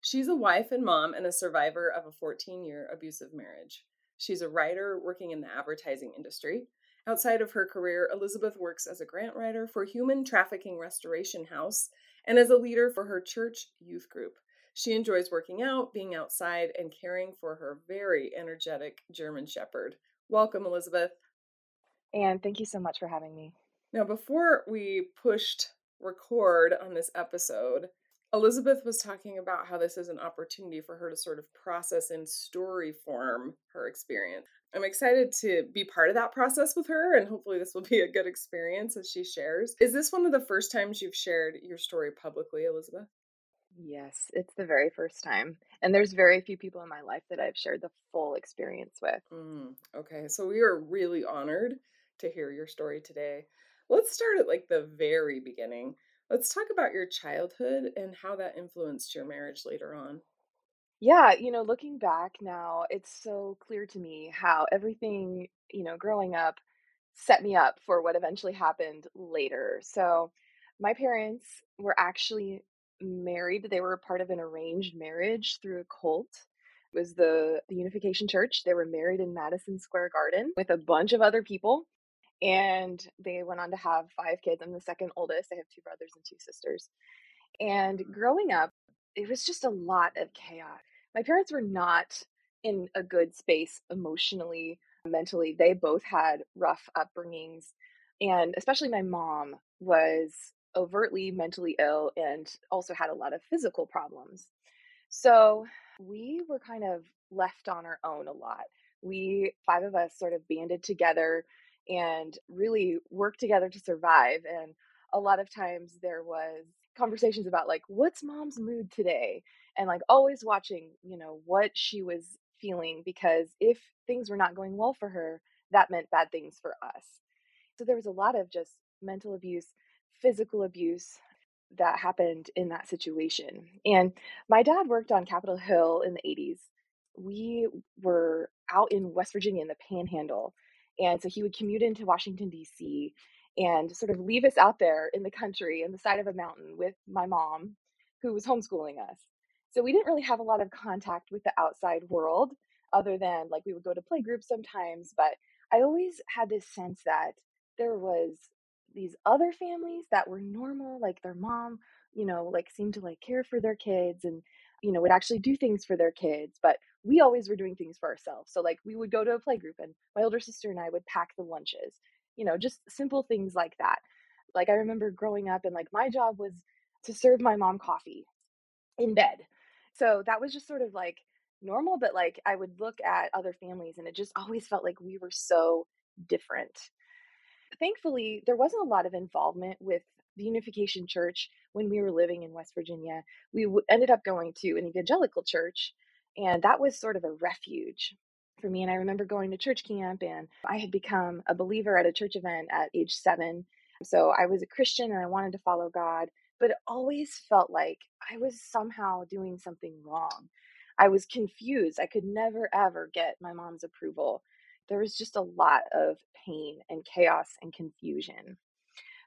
She's a wife and mom and a survivor of a 14 year abusive marriage. She's a writer working in the advertising industry. Outside of her career, Elizabeth works as a grant writer for Human Trafficking Restoration House and as a leader for her church youth group. She enjoys working out, being outside, and caring for her very energetic German Shepherd. Welcome, Elizabeth. And thank you so much for having me. Now, before we pushed record on this episode, Elizabeth was talking about how this is an opportunity for her to sort of process in story form her experience. I'm excited to be part of that process with her, and hopefully, this will be a good experience as she shares. Is this one of the first times you've shared your story publicly, Elizabeth? Yes, it's the very first time. And there's very few people in my life that I've shared the full experience with. Mm, okay, so we are really honored to hear your story today. Let's start at like the very beginning. Let's talk about your childhood and how that influenced your marriage later on. Yeah, you know, looking back now, it's so clear to me how everything, you know, growing up set me up for what eventually happened later. So, my parents were actually married. They were part of an arranged marriage through a cult. It was the, the Unification Church. They were married in Madison Square Garden with a bunch of other people and they went on to have five kids. I'm the second oldest. I have two brothers and two sisters. And mm-hmm. growing up, it was just a lot of chaos. My parents were not in a good space emotionally, mentally. They both had rough upbringings. And especially my mom was overtly mentally ill and also had a lot of physical problems. So we were kind of left on our own a lot. We, five of us, sort of banded together and really work together to survive. And a lot of times there was conversations about like what's mom's mood today and like always watching you know what she was feeling because if things were not going well for her that meant bad things for us so there was a lot of just mental abuse physical abuse that happened in that situation and my dad worked on capitol hill in the 80s we were out in west virginia in the panhandle and so he would commute into Washington, D.C., and sort of leave us out there in the country in the side of a mountain with my mom, who was homeschooling us. So we didn't really have a lot of contact with the outside world other than like we would go to play groups sometimes. But I always had this sense that there was these other families that were normal, like their mom, you know, like seemed to like care for their kids and you know, would actually do things for their kids, but we always were doing things for ourselves. So like we would go to a play group and my older sister and I would pack the lunches. You know, just simple things like that. Like I remember growing up and like my job was to serve my mom coffee in bed. So that was just sort of like normal, but like I would look at other families and it just always felt like we were so different. Thankfully, there wasn't a lot of involvement with the Unification Church when we were living in West Virginia. We w- ended up going to an evangelical church, and that was sort of a refuge for me. And I remember going to church camp, and I had become a believer at a church event at age seven. So I was a Christian and I wanted to follow God, but it always felt like I was somehow doing something wrong. I was confused. I could never, ever get my mom's approval. there was just a lot of pain and chaos and confusion.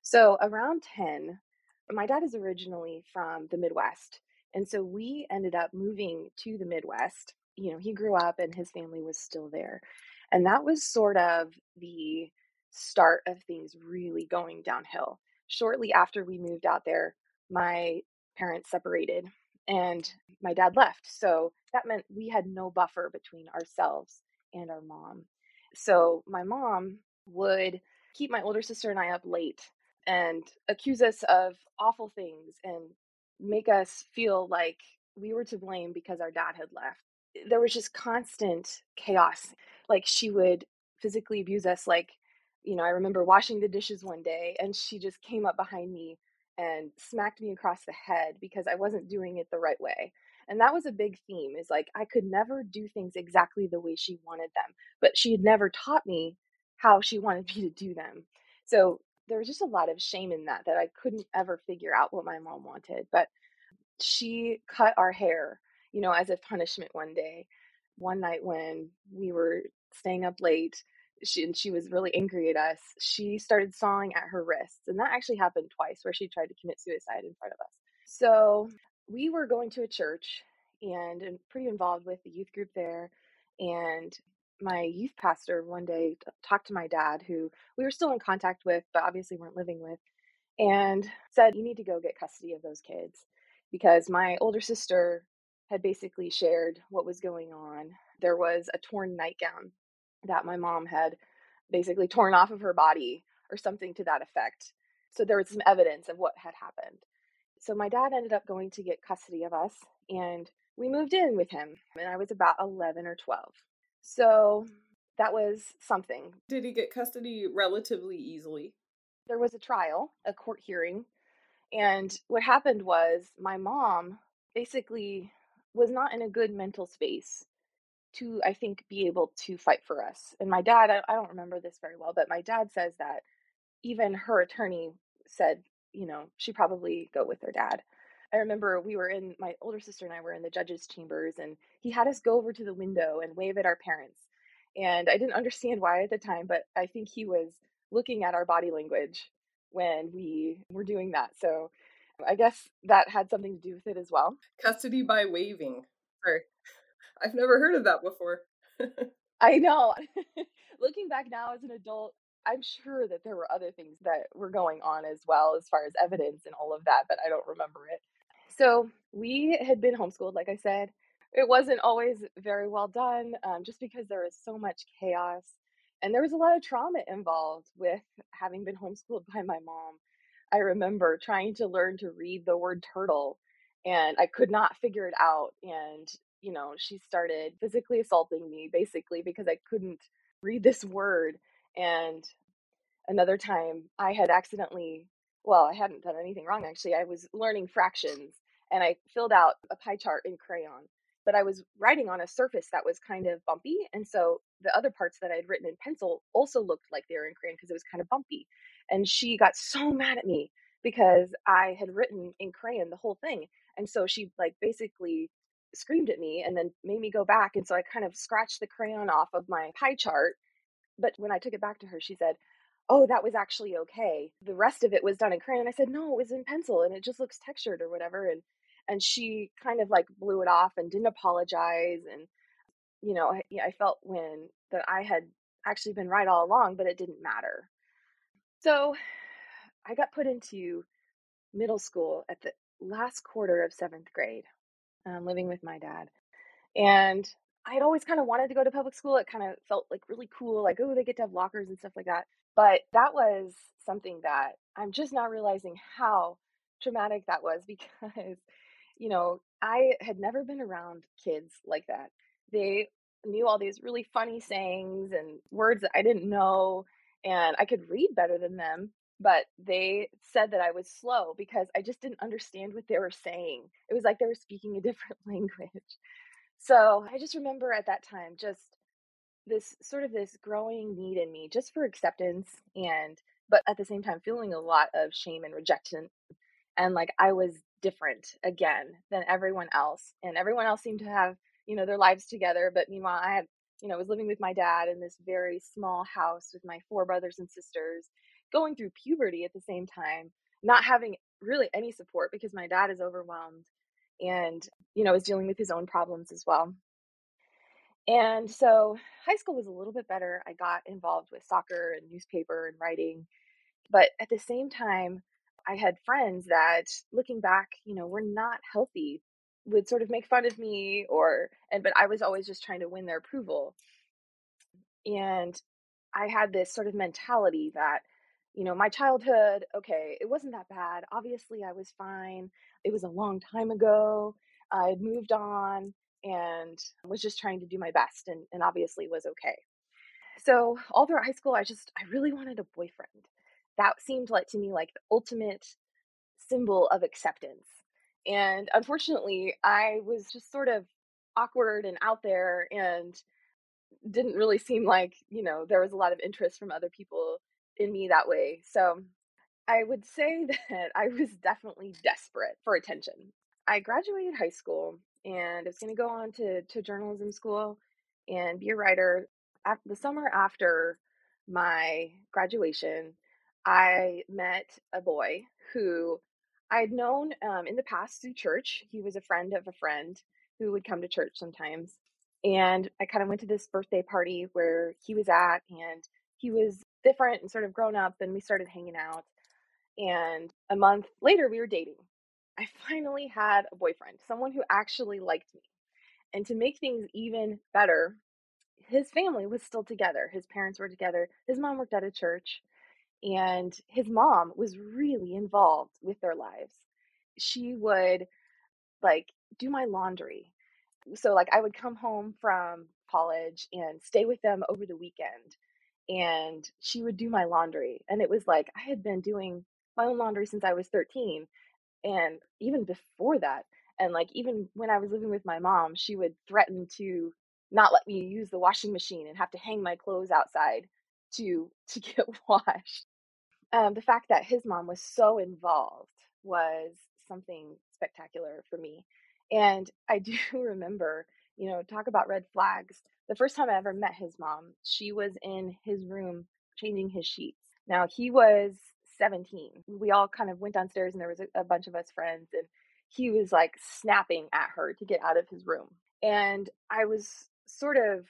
So around 10, my dad is originally from the Midwest. And so we ended up moving to the Midwest. You know, he grew up and his family was still there. And that was sort of the start of things really going downhill. Shortly after we moved out there, my parents separated and my dad left. So that meant we had no buffer between ourselves and our mom. So my mom would keep my older sister and I up late and accuse us of awful things and make us feel like we were to blame because our dad had left. Eh, there was just constant chaos. Like she would physically abuse us. Like, you know, I remember washing the dishes one day and she just came up behind me and smacked me across the head because I wasn't doing it the right way. And that was a big theme is like I could never do things exactly the way she wanted them, but she had never taught me how she wanted me to do them. So there was just a lot of shame in that that I couldn't ever figure out what my mom wanted. But she cut our hair, you know, as a punishment one day. One night when we were staying up late, she and she was really angry at us. She started sawing at her wrists, and that actually happened twice where she tried to commit suicide in front of us. So we were going to a church and, pretty involved with the youth group there, and my youth pastor one day talked to my dad, who we were still in contact with, but obviously weren't living with, and said, You need to go get custody of those kids because my older sister had basically shared what was going on. There was a torn nightgown that my mom had basically torn off of her body or something to that effect. So there was some evidence of what had happened. So my dad ended up going to get custody of us and we moved in with him and I was about 11 or 12. So that was something. Did he get custody relatively easily? There was a trial, a court hearing, and what happened was my mom basically was not in a good mental space to, I think, be able to fight for us. And my dad, I, I don't remember this very well, but my dad says that even her attorney said, you know, she probably go with her dad. I remember we were in my older sister and I were in the judge's chambers and he had us go over to the window and wave at our parents. And I didn't understand why at the time, but I think he was looking at our body language when we were doing that. So I guess that had something to do with it as well. Custody by waving. Sorry. I've never heard of that before. I know. Looking back now as an adult, I'm sure that there were other things that were going on as well as far as evidence and all of that, but I don't remember it. So we had been homeschooled, like I said. It wasn't always very well done um, just because there was so much chaos. And there was a lot of trauma involved with having been homeschooled by my mom. I remember trying to learn to read the word turtle and I could not figure it out. And, you know, she started physically assaulting me basically because I couldn't read this word. And another time I had accidentally, well, I hadn't done anything wrong actually. I was learning fractions and I filled out a pie chart in crayon but I was writing on a surface that was kind of bumpy. And so the other parts that I'd written in pencil also looked like they were in crayon because it was kind of bumpy. And she got so mad at me because I had written in crayon the whole thing. And so she like basically screamed at me and then made me go back. And so I kind of scratched the crayon off of my pie chart. But when I took it back to her, she said, Oh, that was actually okay. The rest of it was done in crayon. I said, No, it was in pencil and it just looks textured or whatever. And and she kind of like blew it off and didn't apologize and you know I, I felt when that i had actually been right all along but it didn't matter. So i got put into middle school at the last quarter of seventh grade um, living with my dad and i had always kind of wanted to go to public school it kind of felt like really cool like oh they get to have lockers and stuff like that but that was something that i'm just not realizing how traumatic that was because you know, I had never been around kids like that. They knew all these really funny sayings and words that I didn't know, and I could read better than them. But they said that I was slow because I just didn't understand what they were saying. It was like they were speaking a different language. So I just remember at that time just this sort of this growing need in me just for acceptance and but at the same time feeling a lot of shame and rejection and like I was different again than everyone else and everyone else seemed to have you know their lives together but meanwhile i had you know, was living with my dad in this very small house with my four brothers and sisters, going through puberty at the same time, not having really any support because my dad is overwhelmed and, you know, is dealing with his own problems as well. And so high school was a little bit better. I got involved with soccer and newspaper and writing. But at the same time, I had friends that looking back, you know, were not healthy, would sort of make fun of me or and but I was always just trying to win their approval. And I had this sort of mentality that, you know, my childhood, okay, it wasn't that bad. Obviously, I was fine. It was a long time ago. I had moved on and was just trying to do my best and, and obviously was okay. So all throughout high school, I just, I really wanted a boyfriend. That seemed like to me like the ultimate symbol of acceptance. And unfortunately, I was just sort of awkward and out there and didn't really seem like, you know, there was a lot of interest from other people in me that way. So I would say that I was definitely desperate for attention. I graduated high school and I was going to go on to, to journalism school and be a writer. After, the summer after my graduation, I met a boy who I'd known um, in the past through church. He was a friend of a friend who would come to church sometimes. And I kind of went to this birthday party where he was at, and he was different and sort of grown up, and we started hanging out. And a month later, we were dating. I finally had a boyfriend, someone who actually liked me. And to make things even better, his family was still together. His parents were together. His mom worked at a church, and his mom was really involved with their lives. She would like do my laundry. So like I would come home from college and stay with them over the weekend and she would do my laundry and it was like I had been doing my own laundry since I was 13 and even before that and like even when i was living with my mom she would threaten to not let me use the washing machine and have to hang my clothes outside to to get washed um, the fact that his mom was so involved was something spectacular for me and i do remember you know talk about red flags the first time i ever met his mom she was in his room changing his sheets now he was 17. We all kind of went downstairs and there was a, a bunch of us friends and he was like snapping at her to get out of his room. And I was sort of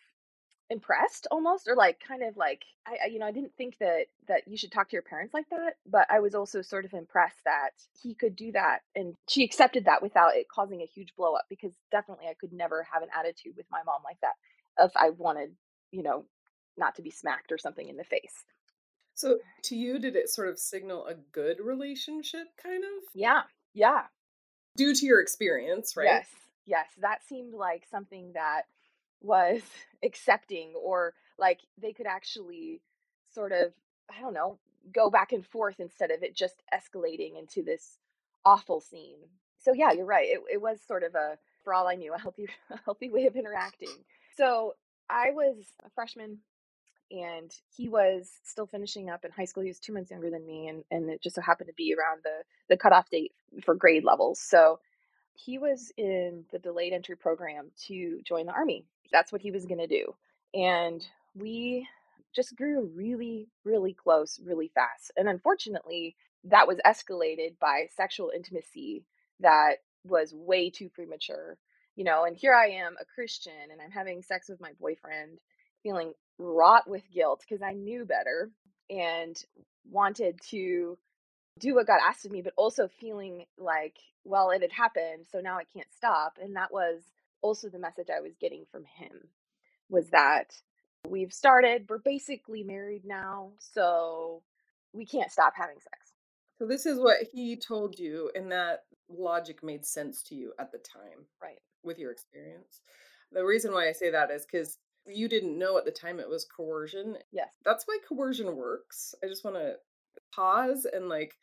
impressed almost or like kind of like I, I, you know i didn't think that that you should talk to your parents like that but i was also sort of impressed that he could do that and she accepted that without it causing a huge blow up because definitely i could never have an attitude with my mom like that if i wanted you know not to be smacked or something in the face so, to you, did it sort of signal a good relationship, kind of? Yeah, yeah. Due to your experience, right? Yes, yes. That seemed like something that was accepting, or like they could actually sort of, I don't know, go back and forth instead of it just escalating into this awful scene. So, yeah, you're right. It, it was sort of a, for all I knew, a healthy, a healthy way of interacting. So, I was a freshman and he was still finishing up in high school. He was two months younger than me, and, and it just so happened to be around the, the cutoff date for grade levels. So he was in the delayed entry program to join the army. That's what he was going to do. And we just grew really, really close really fast. And unfortunately, that was escalated by sexual intimacy that was way too premature. You know, and here I am, a Christian, and I'm having sex with my boyfriend, feeling wrought with guilt because I knew better and wanted to do what God asked of me, but also feeling like, well, it had happened, so now I can't stop. And that was also the message I was getting from him was that we've started, we're basically married now, so we can't stop having sex. So this is what he told you, and that logic made sense to you at the time. Right. With your experience. The reason why I say that is because you didn't know at the time it was coercion. Yes. That's why coercion works. I just want to pause and like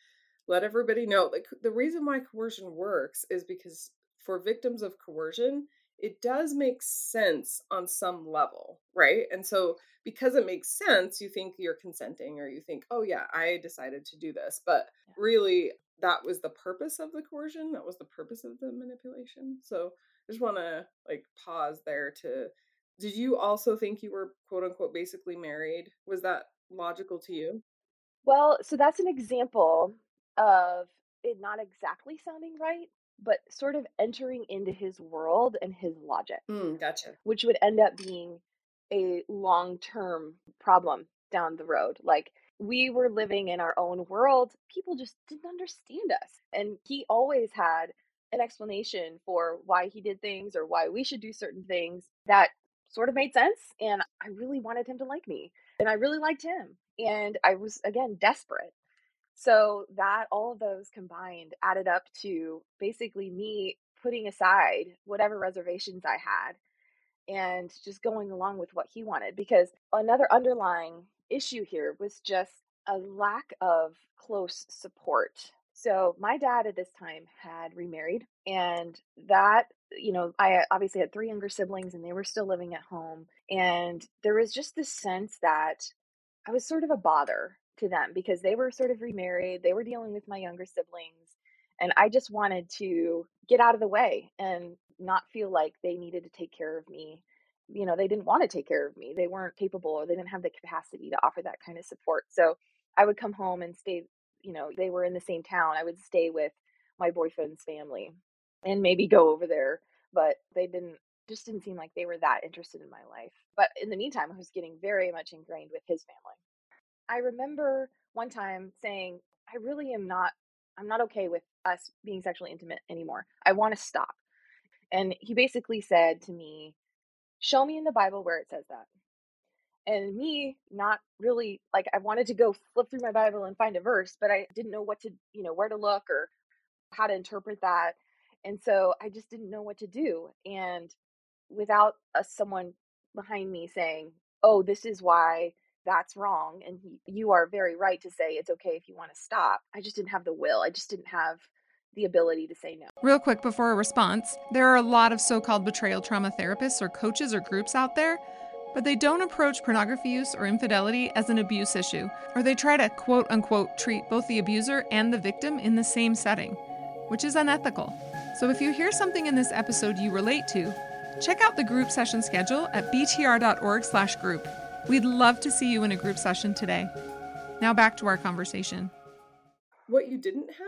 let everybody know like the reason why coercion works is because for victims of coercion, it does make sense on some level, right? And so because it makes sense, you think you're consenting or you think, "Oh yeah, I decided to do this." But really that was the purpose of the coercion, that was the purpose of the manipulation. So I just want to like pause there to Did you also think you were quote unquote basically married? Was that logical to you? Well, so that's an example of it not exactly sounding right, but sort of entering into his world and his logic, Mm, gotcha. which would end up being a long term problem down the road. Like, we were living in our own world, people just didn't understand us. And he always had an explanation for why he did things or why we should do certain things that sort of made sense. And I really wanted him to like me, and I really liked him. And I was, again, desperate. So that all of those combined added up to basically me putting aside whatever reservations I had and just going along with what he wanted. Because another underlying issue here was just a lack of close support. So my dad at this time had remarried, and that, you know, I obviously had three younger siblings and they were still living at home. And there was just this sense that I was sort of a bother to them because they were sort of remarried, they were dealing with my younger siblings, and I just wanted to get out of the way and not feel like they needed to take care of me. You know, they didn't want to take care of me. They weren't capable or they didn't have the capacity to offer that kind of support. So I would come home and stay, you know, they were in the same town. I would stay with my boyfriend's family and maybe go over there, but they didn't just didn't seem like they were that interested in my life. But in the meantime, I was getting very much ingrained with his family. I remember one time saying, I really am not I'm not okay with us being sexually intimate anymore. I want to stop. And he basically said to me, Show me in the Bible where it says that. And me, not really like I wanted to go flip through my Bible and find a verse, but I didn't know what to, you know, where to look or how to interpret that. And so I just didn't know what to do. And without a, someone behind me saying, Oh, this is why that's wrong. And you are very right to say it's okay if you want to stop. I just didn't have the will. I just didn't have the ability to say no. Real quick before a response, there are a lot of so called betrayal trauma therapists or coaches or groups out there, but they don't approach pornography use or infidelity as an abuse issue, or they try to quote unquote treat both the abuser and the victim in the same setting, which is unethical. So if you hear something in this episode you relate to, check out the group session schedule at btr.org/group. We'd love to see you in a group session today. Now back to our conversation. What you didn't have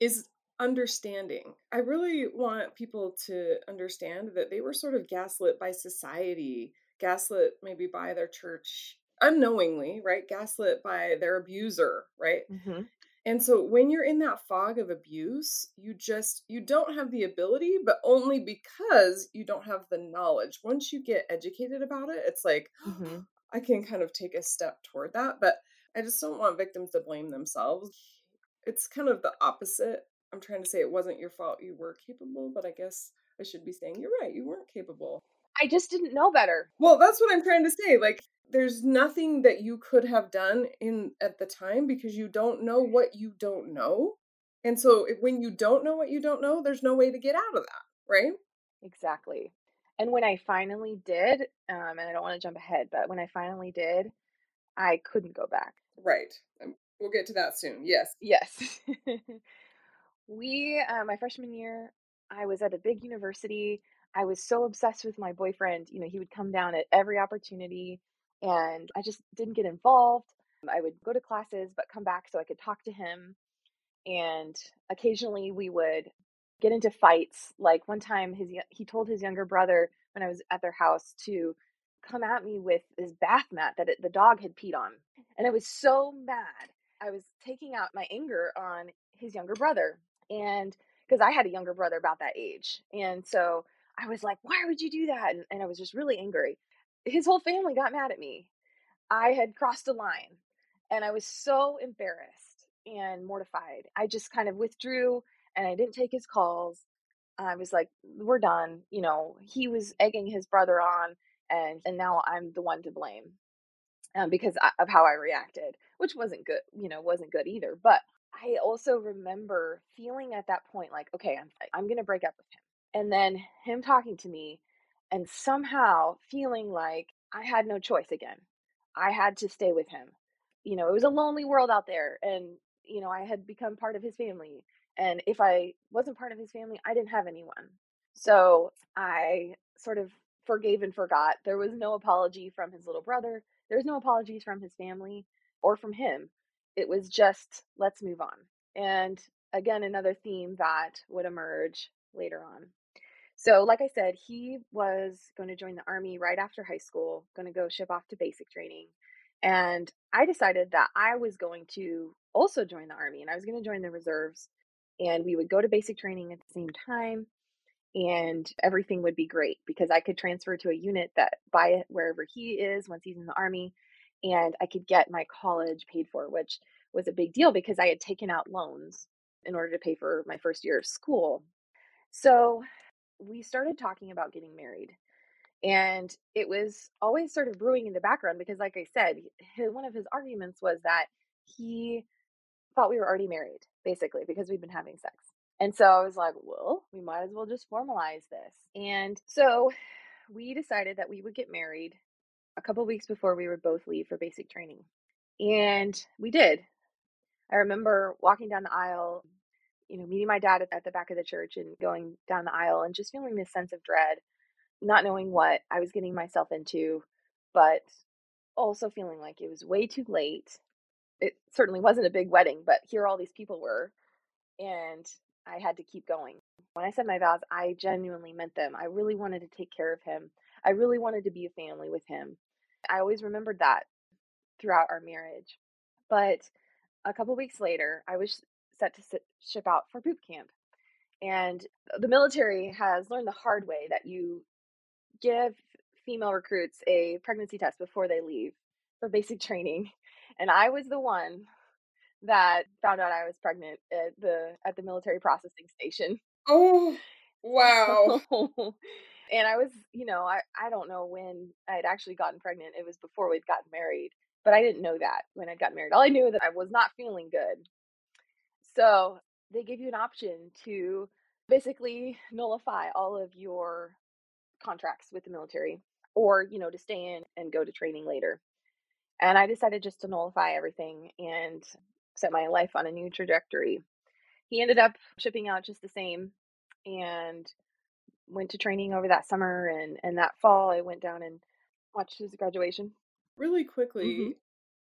is understanding. I really want people to understand that they were sort of gaslit by society, gaslit maybe by their church unknowingly, right? Gaslit by their abuser, right? Mm-hmm. And so when you're in that fog of abuse, you just you don't have the ability, but only because you don't have the knowledge. Once you get educated about it, it's like Mm-hmm. I can kind of take a step toward that, but I just don't want victims to blame themselves. It's kind of the opposite. I'm trying to say it wasn't your fault, you were capable, but I guess I should be saying you're right, you weren't capable. I just didn't know better. Well, that's what I'm trying to say. Like there's nothing that you could have done in at the time because you don't know what you don't know. And so if, when you don't know what you don't know, there's no way to get out of that, right? Exactly. And when I finally did, um, and I don't want to jump ahead, but when I finally did, I couldn't go back. Right. Um, we'll get to that soon. Yes. Yes. we, uh, my freshman year, I was at a big university. I was so obsessed with my boyfriend. You know, he would come down at every opportunity, and I just didn't get involved. I would go to classes, but come back so I could talk to him. And occasionally we would get into fights. Like one time, his he told his younger brother when I was at their house to come at me with this bath mat that it, the dog had peed on, and I was so mad. I was taking out my anger on his younger brother, and because I had a younger brother about that age, and so I was like, "Why would you do that?" And, and I was just really angry. His whole family got mad at me. I had crossed a line, and I was so embarrassed and mortified. I just kind of withdrew and I didn't take his calls. I was like, we're done. You know, he was egging his brother on, and and now I'm the one to blame um, because of how I reacted, which wasn't good. You know, wasn't good either. But I also remember feeling at that point like, okay, I'm I'm gonna break up with him, and then him talking to me, and somehow feeling like I had no choice again. I had to stay with him. You know, it was a lonely world out there, and you know, I had become part of his family and if I wasn't part of his family, I didn't have anyone. So I sort of forgave and forgot. There was no apology from his little brother. There's no apologies from his family or from him. It was just, let's move on. And again, another theme that would emerge later on. So, like I said, he was going to join the army right after high school, going to go ship off to basic training. And I decided that I was going to also join the army and I was going to join the reserves. And we would go to basic training at the same time and everything would be great because I could transfer to a unit that by wherever he is once he's in the army and I could get my college paid for, which was a big deal because I had taken out loans in order to pay for my first year of school. So we started talking about getting married. And it was always sort of brewing in the background because, like I said, his, one of his arguments was that he thought we were already married, basically, because we'd been having sex. And so I was like, well, we might as well just formalize this. And so we decided that we would get married a couple weeks before we would both leave for basic training. And we did. I remember walking down the aisle, you know, meeting my dad at the back of the church and going down the aisle and just feeling this sense of dread, not knowing what I was getting myself into, but also feeling like it was way too late. It certainly wasn't a big wedding, but here all these people were. And I had to keep going. When I said my vows, I genuinely meant them. I really wanted to take care of him. I really wanted to be a family with him. I always remembered that throughout our marriage. But a couple weeks later, I was set to sit, ship out for boot camp. And uh, the military has learned the hard way that you give female recruits a pregnancy test before they leave for basic training. And I was the one that found out I was pregnant at the at the military processing station. Oh, wow. and I was, you know, I I don't know when I had actually gotten pregnant. It was before we'd gotten married, but I didn't know that when I got married. All I knew that I was not feeling good. So, they give you an option to basically nullify all of your contracts with the military or, you know, to stay in and go to training later. And I decided just to nullify everything and set my life on a new trajectory. He ended up shipping out just the same and went to training over that summer and and that fall I went down and watched his graduation. Really quickly, mm-hmm.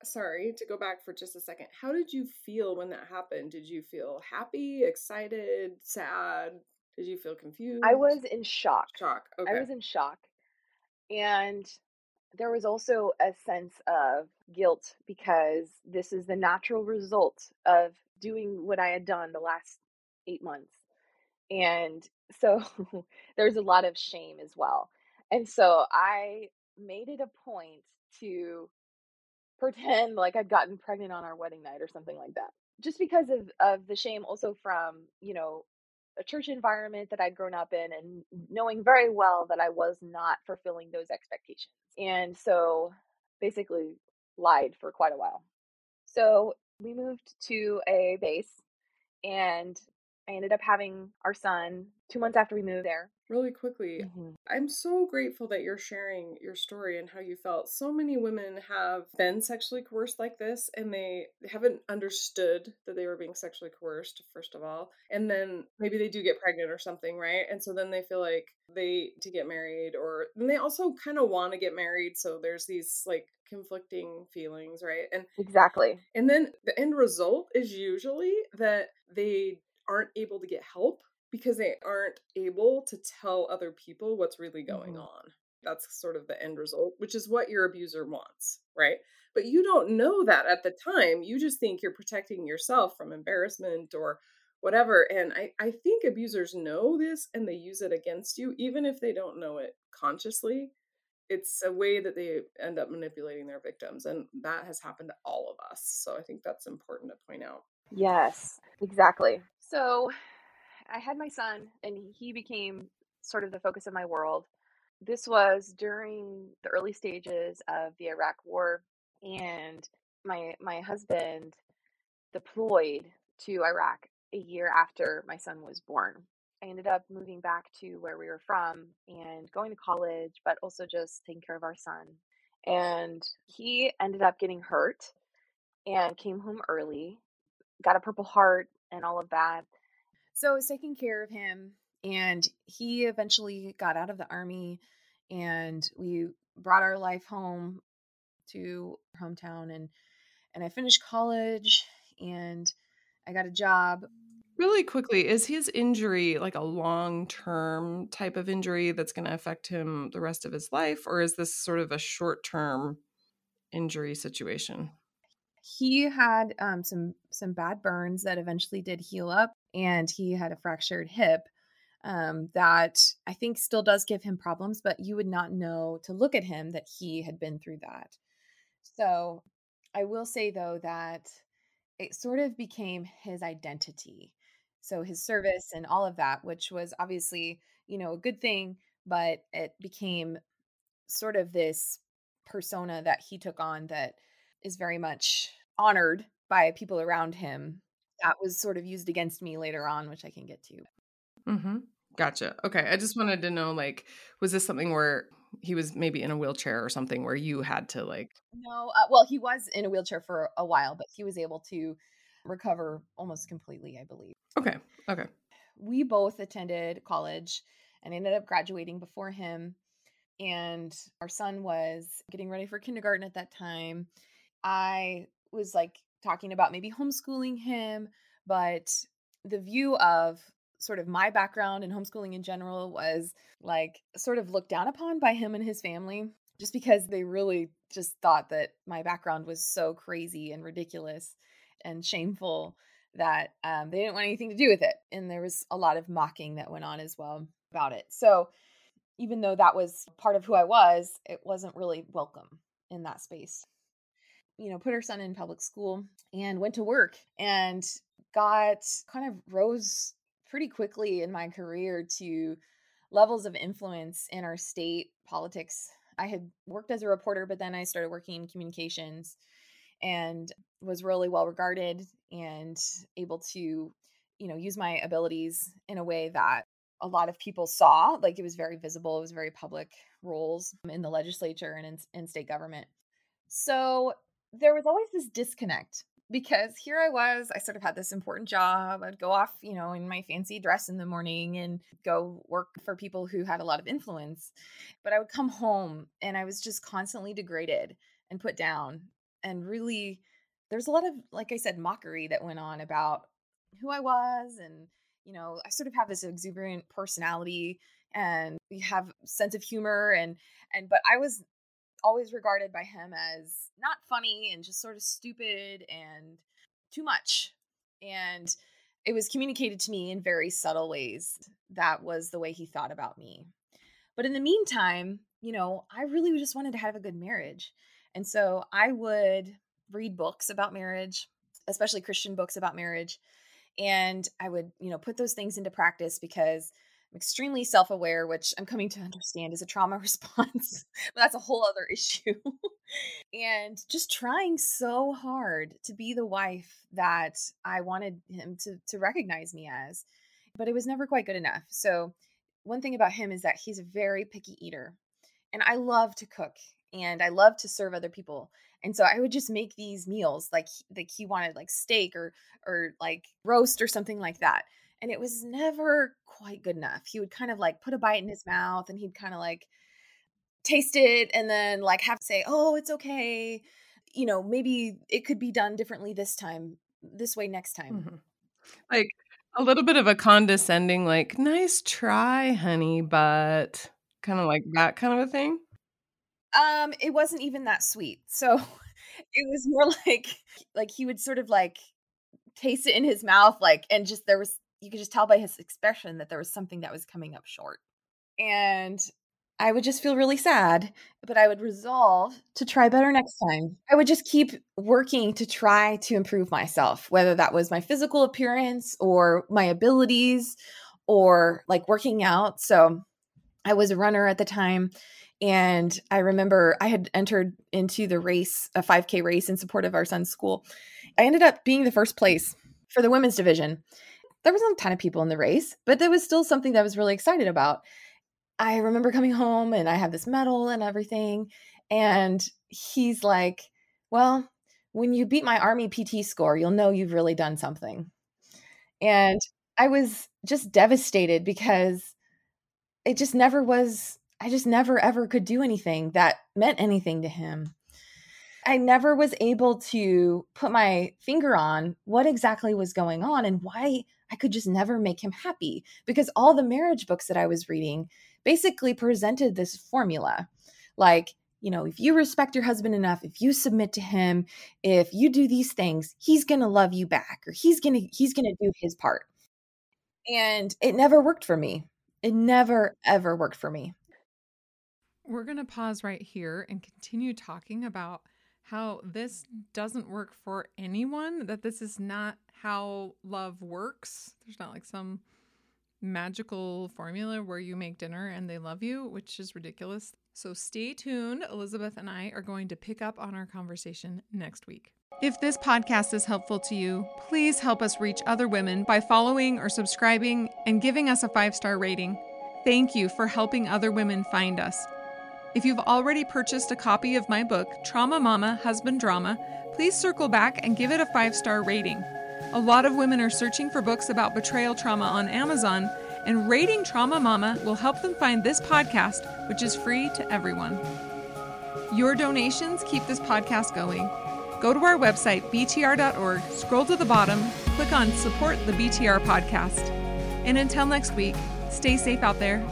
Sorry to go back for just a second. How did you feel when that happened? Did you feel happy, excited, sad? Did you feel confused? I was in shock. Shock. Okay. I was in shock. And there was also a sense of guilt because this is the natural result of doing what I had done the last eight months. And so there's a lot of shame as well. And so I made it a point to pretend like I'd gotten pregnant on our wedding night or something like that. Just because of, of the shame also from, you know, a church environment that I'd grown up in and knowing very well that I was not fulfilling those expectations. And so basically lied for quite a while. So we moved to a base and I ended up having our son two months after we moved there. Really quickly, mm-hmm. I'm so grateful that you're sharing your story and how you felt. So many women have been sexually coerced like this and they haven't understood that they were being sexually coerced, first of all. And then maybe they do get pregnant or something, right? And so then they feel like they to get married or and they also kind of want to get married. So there's these like conflicting feelings, right? And exactly. And then the end result is usually that they aren't able to get help because they aren't able to tell other people what's really going mm-hmm. on. That's sort of the end result, which is what your abuser wants, right? But you don't know that at the time. You just think you're protecting yourself from embarrassment or whatever. And I, I think abusers know this and they use it against you, even if they don't know it consciously. It's a way that they end up manipulating their victims. And that has happened to all of us. So I think that's important to point out. Yes, exactly. So I had my son, and he became sort of the focus of my world. This was during the early stages of the Iraq War, and my my husband deployed to Iraq a year after my son was born. I ended up moving back to where we were from and going to college, but also just taking care of our son. And he ended up getting hurt and came home early, got a Purple Heart and all of that. So I was taking care of him, and he eventually got out of the army and we brought our life home to hometown and and I finished college and I got a job. Really quickly, is his injury like a long term type of injury that's going to affect him the rest of his life? Or is this sort of a short term injury situation? He had um, some some bad burns that eventually did heal up, and he had a fractured hip um, that I think still does give him problems, but you would not know to look at him that he had been through that. So I will say though that it sort of became his identity. So his service and all of that, which was obviously, you know, a good thing, but it became sort of this persona that he took on that is very much honored by people around him. That was sort of used against me later on, which I can get to. Mm-hmm. Gotcha. Okay. I just wanted to know like, was this something where he was maybe in a wheelchair or something where you had to like no uh, well he was in a wheelchair for a while but he was able to recover almost completely i believe okay okay we both attended college and ended up graduating before him and our son was getting ready for kindergarten at that time i was like talking about maybe homeschooling him but the view of sort of my background and homeschooling in general was like sort of looked down upon by him and his family just because they really just thought that my background was so crazy and ridiculous and shameful that um, they didn't want anything to do with it. And there was a lot of mocking that went on as well about it. So even though that was part of who I was, it wasn't really welcome in that space. You know, put her son in public school and went to work and got kind of rose pretty quickly in my career to levels of influence in our state politics. I had worked as a reporter, but then I started working in communications and was really well regarded and able to, you know, use my abilities in a way that a lot of people saw. Like it was very visible, it was very public roles in the legislature and in, in state government. So there was always this disconnect because here I was, I sort of had this important job. I'd go off, you know, in my fancy dress in the morning and go work for people who had a lot of influence. But I would come home and I was just constantly degraded and put down. And really, there's a lot of, like I said, mockery that went on about who I was. And, you know, I sort of have this exuberant personality and we have sense of humor and and but I was always regarded by him as not funny and just sort of stupid and too much. And it was communicated to me in very subtle ways. That was the way he thought about me. But in the meantime, you know, I really just wanted to have a good marriage. And so I would read books about marriage, especially Christian books about marriage. And I would, you know, put those things into practice because I'm extremely self aware, which I'm coming to understand is a trauma response, but that's a whole other issue. and just trying so hard to be the wife that I wanted him to, to recognize me as, but it was never quite good enough. So, one thing about him is that he's a very picky eater, and I love to cook and I love to serve other people. And so I would just make these meals like like he wanted like steak or or like roast or something like that and it was never quite good enough. He would kind of like put a bite in his mouth and he'd kind of like taste it and then like have to say, "Oh, it's okay." You know, maybe it could be done differently this time, this way next time. Mm-hmm. Like a little bit of a condescending like, "Nice try, honey, but kind of like that kind of a thing? Um, it wasn't even that sweet. So it was more like like he would sort of like taste it in his mouth like and just there was you could just tell by his expression that there was something that was coming up short. And I would just feel really sad, but I would resolve to try better next time. I would just keep working to try to improve myself, whether that was my physical appearance or my abilities or like working out. So I was a runner at the time. And I remember I had entered into the race, a 5K race in support of our son's school. I ended up being the first place for the women's division there wasn't a ton of people in the race, but there was still something that I was really excited about. I remember coming home and I had this medal and everything. And he's like, Well, when you beat my army PT score, you'll know you've really done something. And I was just devastated because it just never was I just never ever could do anything that meant anything to him. I never was able to put my finger on what exactly was going on and why I could just never make him happy because all the marriage books that I was reading basically presented this formula. Like, you know, if you respect your husband enough, if you submit to him, if you do these things, he's going to love you back or he's going to he's going to do his part. And it never worked for me. It never ever worked for me. We're going to pause right here and continue talking about how this doesn't work for anyone, that this is not how love works. There's not like some magical formula where you make dinner and they love you, which is ridiculous. So stay tuned. Elizabeth and I are going to pick up on our conversation next week. If this podcast is helpful to you, please help us reach other women by following or subscribing and giving us a five star rating. Thank you for helping other women find us. If you've already purchased a copy of my book, Trauma Mama Husband Drama, please circle back and give it a five star rating. A lot of women are searching for books about betrayal trauma on Amazon, and rating Trauma Mama will help them find this podcast, which is free to everyone. Your donations keep this podcast going. Go to our website, btr.org, scroll to the bottom, click on Support the BTR podcast. And until next week, stay safe out there